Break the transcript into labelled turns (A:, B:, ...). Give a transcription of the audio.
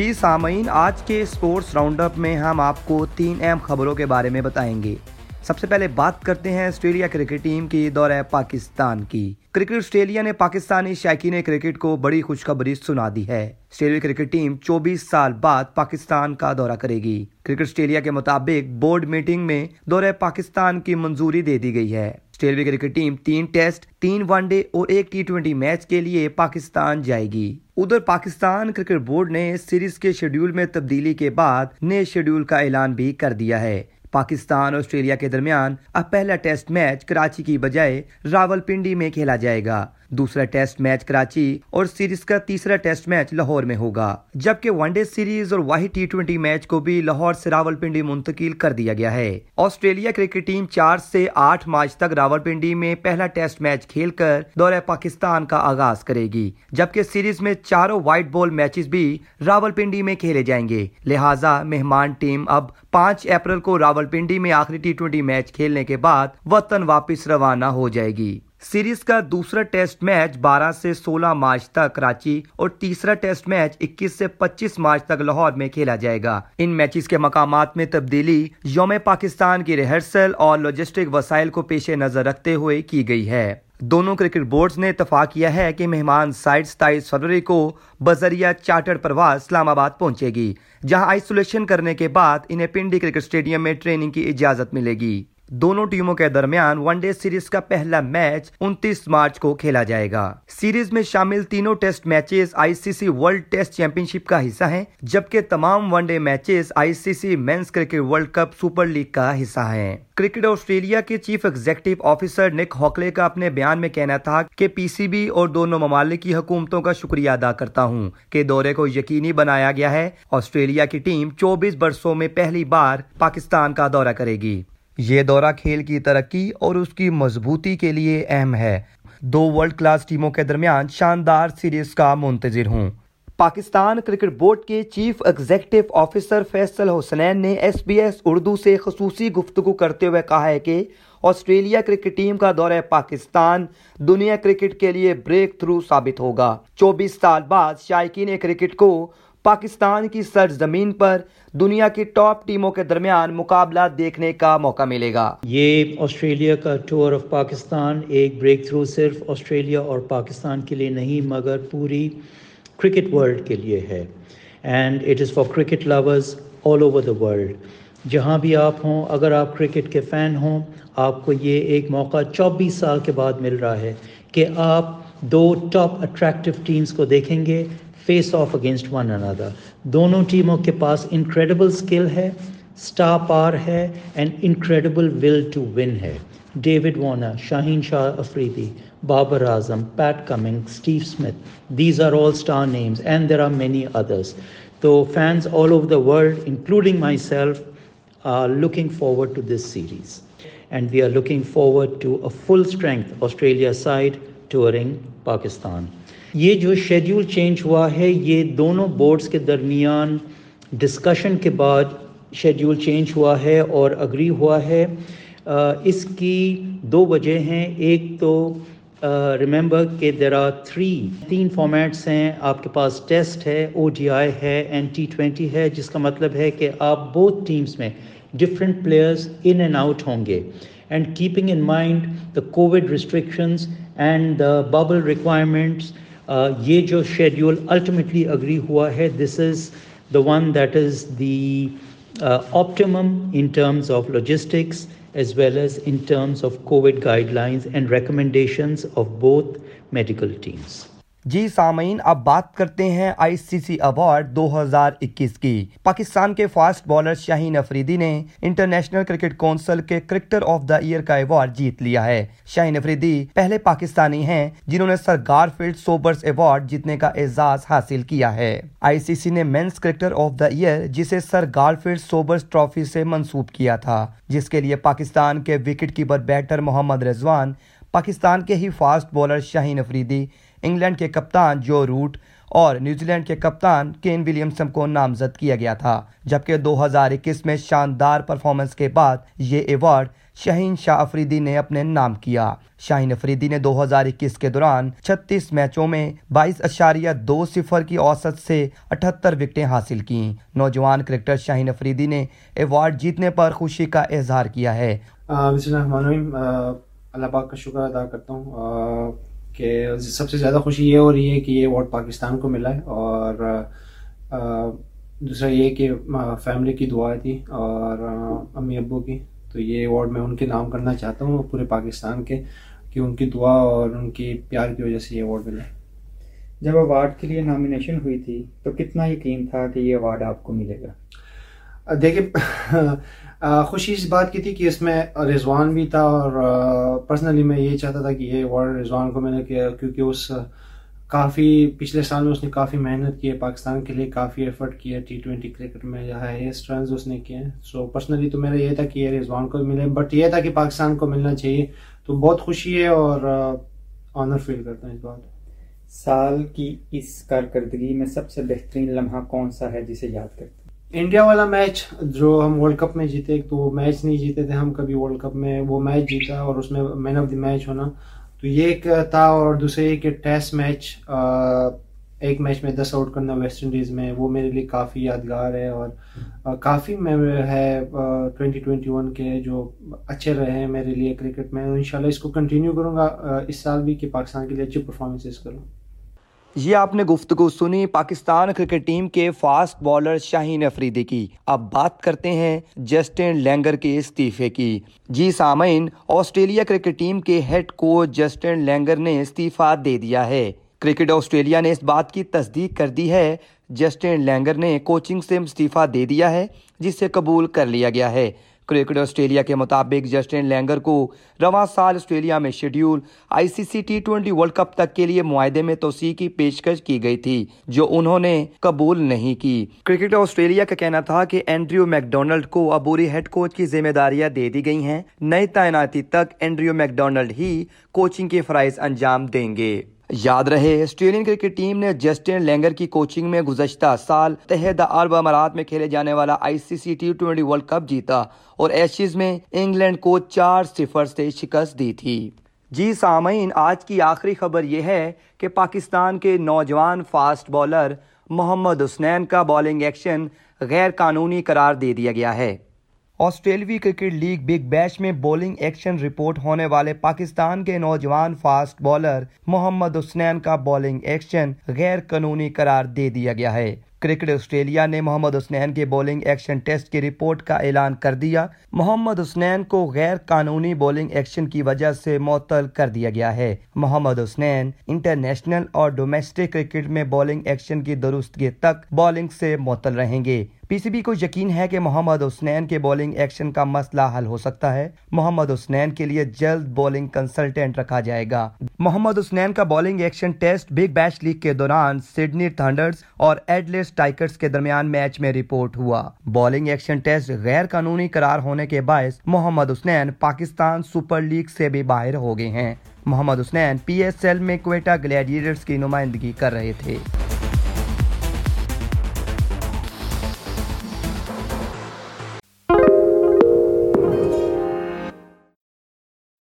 A: جی سامعین، آج کے اسپورٹس راؤنڈ اپ میں ہم آپ کو تین اہم خبروں کے بارے میں بتائیں گے۔ سب سے پہلے بات کرتے ہیں آسٹریلیا کرکٹ ٹیم کی دورہ پاکستان کی۔ کرکٹ آسٹریلیا نے پاکستانی شائقین کرکٹ کو بڑی خوشخبری سنا دی ہے۔ آسٹریلیا کرکٹ ٹیم چوبیس سال بعد پاکستان کا دورہ کرے گی۔ کرکٹ آسٹریلیا کے مطابق بورڈ میٹنگ میں دورہ پاکستان کی منظوری دے دی گئی ہے۔ آسٹریلیا کرکٹ ٹیم تین ٹیسٹ، تین ون ڈے اور ایک ٹی ٹوینٹی میچ کے لیے پاکستان جائے گی۔ ادھر پاکستان کرکٹ بورڈ نے سیریز کے شیڈیول میں تبدیلی کے بعد نئے شیڈیول کا اعلان بھی کر دیا ہے۔ پاکستان اور آسٹریلیا کے درمیان اب پہلا ٹیسٹ میچ کراچی کی بجائے راول پنڈی میں کھیلا جائے گا۔ دوسرا ٹیسٹ میچ کراچی اور سیریز کا تیسرا ٹیسٹ میچ لاہور میں ہوگا، جبکہ ون ڈے سیریز اور واحد ٹی ٹوینٹی میچ کو بھی لاہور سے راول پنڈی منتقل کر دیا گیا ہے۔ آسٹریلیا کرکٹ ٹیم چار سے آٹھ مارچ تک راول پنڈی میں پہلا ٹیسٹ میچ کھیل کر دورہ پاکستان کا آغاز کرے گی، جبکہ سیریز میں چاروں وائٹ بال میچز بھی راول پنڈی میں کھیلے جائیں گے۔ لہٰذا مہمان ٹیم اب پانچ اپریل کو راول پنڈی میں آخری ٹی ٹوینٹی میچ کھیلنے کے بعد وطن واپس روانہ ہو جائے گی۔ سیریز کا دوسرا ٹیسٹ میچ بارہ سے سولہ مارچ تک کراچی اور تیسرا ٹیسٹ میچ اکیس سے پچیس مارچ تک لاہور میں کھیلا جائے گا۔ ان میچز کے مقامات میں تبدیلی یوم پاکستان کی ریہرسل اور لاجسٹک وسائل کو پیش نظر رکھتے ہوئے کی گئی ہے۔ دونوں کرکٹ بورڈز نے اتفاق کیا ہے کہ مہمان سائٹ ستائیس فروری کو بذریعہ چارٹر پرواز اسلام آباد پہنچے گی، جہاں آئسولیشن کرنے کے بعد انہیں پنڈی کرکٹ اسٹیڈیم میں ٹریننگ کی اجازت ملے گی۔ دونوں ٹیموں کے درمیان ون ڈے سیریز کا پہلا میچ انتیس مارچ کو کھیلا جائے گا۔ سیریز میں شامل تینوں test matches I C C world test championship کا حصہ ہیں، جبکہ تمام one day matches I C C men's cricket world cup super league کا حصہ ہیں۔ کرکٹ آسٹریلیا کے chief executive officer Nick Hockley کا اپنے بیان میں کہنا تھا کہ پی سی بی اور دونوں ممالک کی حکومتوں کا شکریہ ادا کرتا ہوں کہ دورے کو یقینی بنایا گیا ہے۔ آسٹریلیا کی ٹیم چوبیس برسوں میں پہلی بار پاکستان کا دورہ کرے گی۔ یہ دورہ کھیل کی ترقی اور اس کی مضبوطی کے لیے اہم ہے۔ دو ورلڈ کلاس ٹیموں کے درمیان شاندار سیریز کا منتظر ہوں۔ پاکستان کرکٹ بورڈ کے chief executive officer Faisal Hasnain نے ایس بی ایس اردو سے خصوصی گفتگو کرتے ہوئے کہا ہے کہ آسٹریلیا کرکٹ ٹیم کا دورہ پاکستان دنیا کرکٹ کے لیے بریک تھرو ثابت ہوگا۔ چوبیس سال بعد شائقین کرکٹ کو پاکستان کی سرزمین پر دنیا کی ٹاپ ٹیموں کے درمیان مقابلہ دیکھنے کا موقع ملے گا۔
B: یہ آسٹریلیا کا ٹور آف پاکستان ایک بریک تھرو صرف آسٹریلیا اور پاکستان کے لیے نہیں، مگر پوری کرکٹ ورلڈ کے لیے ہے۔ And it is for cricket lovers all over the world جہاں بھی آپ ہوں، اگر آپ کرکٹ کے فین ہوں، آپ کو یہ ایک موقع چوبیس سال کے بعد مل رہا ہے کہ آپ دو ٹاپ اٹریکٹیو ٹیمز کو دیکھیں گے۔ فیس آف اگینسٹ ون اندر دونوں ٹیموں کے پاس انکریڈیبل اسکل ہے اسٹار پار ہے and incredible will to win ہے۔ David Warner Shaheen Shah Afridi Babar Azam Pat Cummins Steve Smith these are all star names and there are many others too fans all over the world including myself are looking forward to this series and we are looking forward to a full strength Australia side touring Pakistan یہ جو schedule change ہوا ہے، یہ دونوں boards کے درمیان discussion کے بعد شیڈیول چینج ہوا ہے اور اگری ہوا ہے۔ اس کی دو وجہ ہیں۔ ایک تو ریممبر کہ دیر آر تھری تین فارمیٹس ہیں۔ آپ کے پاس ٹیسٹ ہے او ڈی آئی ہے این ٹی ٹوینٹی ہے، جس کا مطلب ہے کہ آپ بہت ٹیمس میں different players in and out ہوں گے۔ And keeping in mind the covid restrictions and the bubble requirements یہ جو شیڈیول الٹیمیٹلی اگری ہوا ہے this is the one that is the optimum in terms of logistics as well as in terms of covid guidelines and recommendations of both medical teams
A: جی سامعین، اب بات کرتے ہیں آئی C C award دو ہزار اکیس کی۔ پاکستان کے فاسٹ بالر شاہین افریدی نے انٹرنیشنل کرکٹ کونسل کے کرکٹر آف دا ایئر کا ایوارڈ جیت لیا ہے۔ شاہین افریدی پہلے پاکستانی ہیں جنہوں نے سر گارفیلڈ سوبرز ایوارڈ جیتنے کا اعزاز حاصل کیا ہے۔ آئی سی سی نے men's cricketer of the year جسے سر گارفیلڈ سوبرز ٹرافی سے منسوب کیا تھا، جس کے لیے پاکستان کے wicket keeper batter Muhammad Rizwan, Pakistan کے ہی fast bowler Shaheen Afridi England کے کپتان جو روٹ اور نیوزی لینڈ کے کپتان کین ولیمسن کو نامزد کیا گیا تھا، جبکہ دو ہزار اکیس میں شاندار پرفارمنس کے بعد یہ ایوارڈ شاہین شاہ افریدی نے اپنے نام کیا۔ شاہین افریدی نے دو ہزار اکیس کے دوران چھتیس میچوں میں بائیس اشاریہ دو صفر کی اوسط سے اٹھتر وکٹیں حاصل کی نوجوان کرکٹر شاہین افریدی نے ایوارڈ جیتنے پر خوشی کا اظہار کیا ہے۔
C: اللہ پاک کا شکر ادا کرتا ہوں۔ کہ سب سے زیادہ خوشی یہ ہو رہی ہے کہ یہ ایوارڈ پاکستان کو ملا ہے اور دوسرا یہ کہ فیملی کی دعا تھی اور امی ابو کی۔ تو یہ ایوارڈ میں ان کے نام کرنا چاہتا ہوں پورے پاکستان کے کہ ان کی دعا اور ان کی پیار کی وجہ سے یہ ایوارڈ ملا
D: جب ایوارڈ کے لیے نامینیشن ہوئی تھی تو کتنا یقین تھا کہ یہ ایوارڈ آپ کو ملے گا؟
C: دیکھیں خوشی اس بات کی تھی کہ اس میں رضوان بھی تھا اور پرسنلی میں یہ چاہتا تھا کہ یہ ایوارڈ رضوان کو میں نے کیا، کیونکہ اس کافی پچھلے سال میں اس نے کافی محنت کی ہے پاکستان کے لیے، کافی ایفرٹ کیا ٹی ٹوینٹی کرکٹ میں جو ہے رنز اس نے کیے ہیں۔ سو پرسنلی تو میرا یہ تھا کہ یہ رضوان کو ملے بٹ یہ تھا کہ پاکستان کو ملنا چاہیے۔ تو بہت خوشی ہے اور آنر فیل کرتا ہوں اس بات
D: سال کی اس کارکردگی میں سب سے بہترین لمحہ کون سا ہے جسے یاد کرتے
C: انڈیا والا میچ جو ہم ورلڈ کپ میں جیتے، تو وہ میچ نہیں جیتے تھے ہم کبھی ورلڈ کپ میں، وہ میچ جیتا اور اس میں مین آف دی میچ ہونا۔ تو یہ ایک تھا اور دوسرے ایک ٹیسٹ میچ ایک میچ میں دس آؤٹ کرنا ویسٹ انڈیز میں، وہ میرے لیے کافی یادگار ہے اور کافی میں ہے ٹوینٹی ٹوینٹی ون کے جو اچھے رہے ہیں میرے لیے کرکٹ میں۔ انشاءاللہ اس کو کنٹینیو کروں گا اس سال بھی کہ پاکستان کے لیے اچھی پرفارمنسز کروں۔
A: یہ آپ نے گفتگو سنی، پاکستان کرکٹ ٹیم کے فاسٹ بالر شاہین افریدی کی۔ اب بات کرتے ہیں جسٹن لینگر کے استعفے کی۔ جی سامعین، آسٹریلیا کرکٹ ٹیم کے ہیڈ کوچ جسٹن لینگر نے استعفیٰ دے دیا ہے۔ کرکٹ آسٹریلیا نے اس بات کی تصدیق کر دی ہے، جسٹن لینگر نے کوچنگ سے استعفیٰ دے دیا ہے، جسے قبول کر لیا گیا ہے۔ کرکٹ آسٹریلیا کے مطابق جسٹن لینگر کو رواں سال آسٹریلیا میں schedule I C C T twenty world cup تک کے لیے معاہدے میں توسیع کی پیشکش کی گئی تھی، جو انہوں نے قبول نہیں کی۔ کرکٹ آسٹریلیا کا کہنا تھا کہ اینڈریو میکڈونلڈ کو عبوری ہیڈ کوچ کی ذمہ داریاں دے دی گئی ہیں۔ نئی تعیناتی تک اینڈریو میکڈونلڈ ہی کوچنگ کے فرائض انجام دیں گے۔ یاد رہے، آسٹریلین کرکٹ ٹیم نے جسٹن لینگر کی کوچنگ میں گزشتہ سال تحدہ عرب امارات میں کھیلے جانے والا I C C T twenty world cup جیتا اور ایشیز میں انگلینڈ کو چار صفر سے شکست دی تھی۔ جی سامعین، آج کی آخری خبر یہ ہے کہ پاکستان کے نوجوان فاسٹ بالر محمد حسنین کا بالنگ ایکشن غیر قانونی قرار دے دیا گیا ہے۔ آسٹریلوی کرکٹ لیگ بگ بیش میں بولنگ ایکشن رپورٹ ہونے والے پاکستان کے نوجوان فاسٹ بالر محمد حسنین کا بولنگ ایکشن غیر قانونی قرار دے دیا گیا ہے۔ کرکٹ آسٹریلیا نے محمد حسنین کے بولنگ ایکشن ٹیسٹ کی رپورٹ کا اعلان کر دیا۔ محمد حسنین کو غیر قانونی بولنگ ایکشن کی وجہ سے معطل کر دیا گیا ہے۔ محمد حسنین انٹرنیشنل اور ڈومیسٹک کرکٹ میں بولنگ ایکشن کی درستگی تک بولنگ سے معطل رہیں گے۔ پی سی بی کو یقین ہے کہ محمد حسنین کے بولنگ ایکشن کا مسئلہ حل ہو سکتا ہے۔ محمد حسنین کے لیے جلد بولنگ کنسلٹینٹ رکھا جائے گا۔ محمد حسنین کا bowling action test big bash league کے دوران سڈنی تھنڈرز اور ایڈلیس ٹائکرز کے درمیان میچ میں رپورٹ ہوا۔ بولنگ ایکشن ٹیسٹ غیر قانونی قرار ہونے کے باعث محمد حسنین پاکستان سپر لیگ سے بھی باہر ہو گئے ہیں۔ Muhammad Hasnain P S L میں کوئٹہ گلیڈیٹرز کی نمائندگی کر رہے تھے۔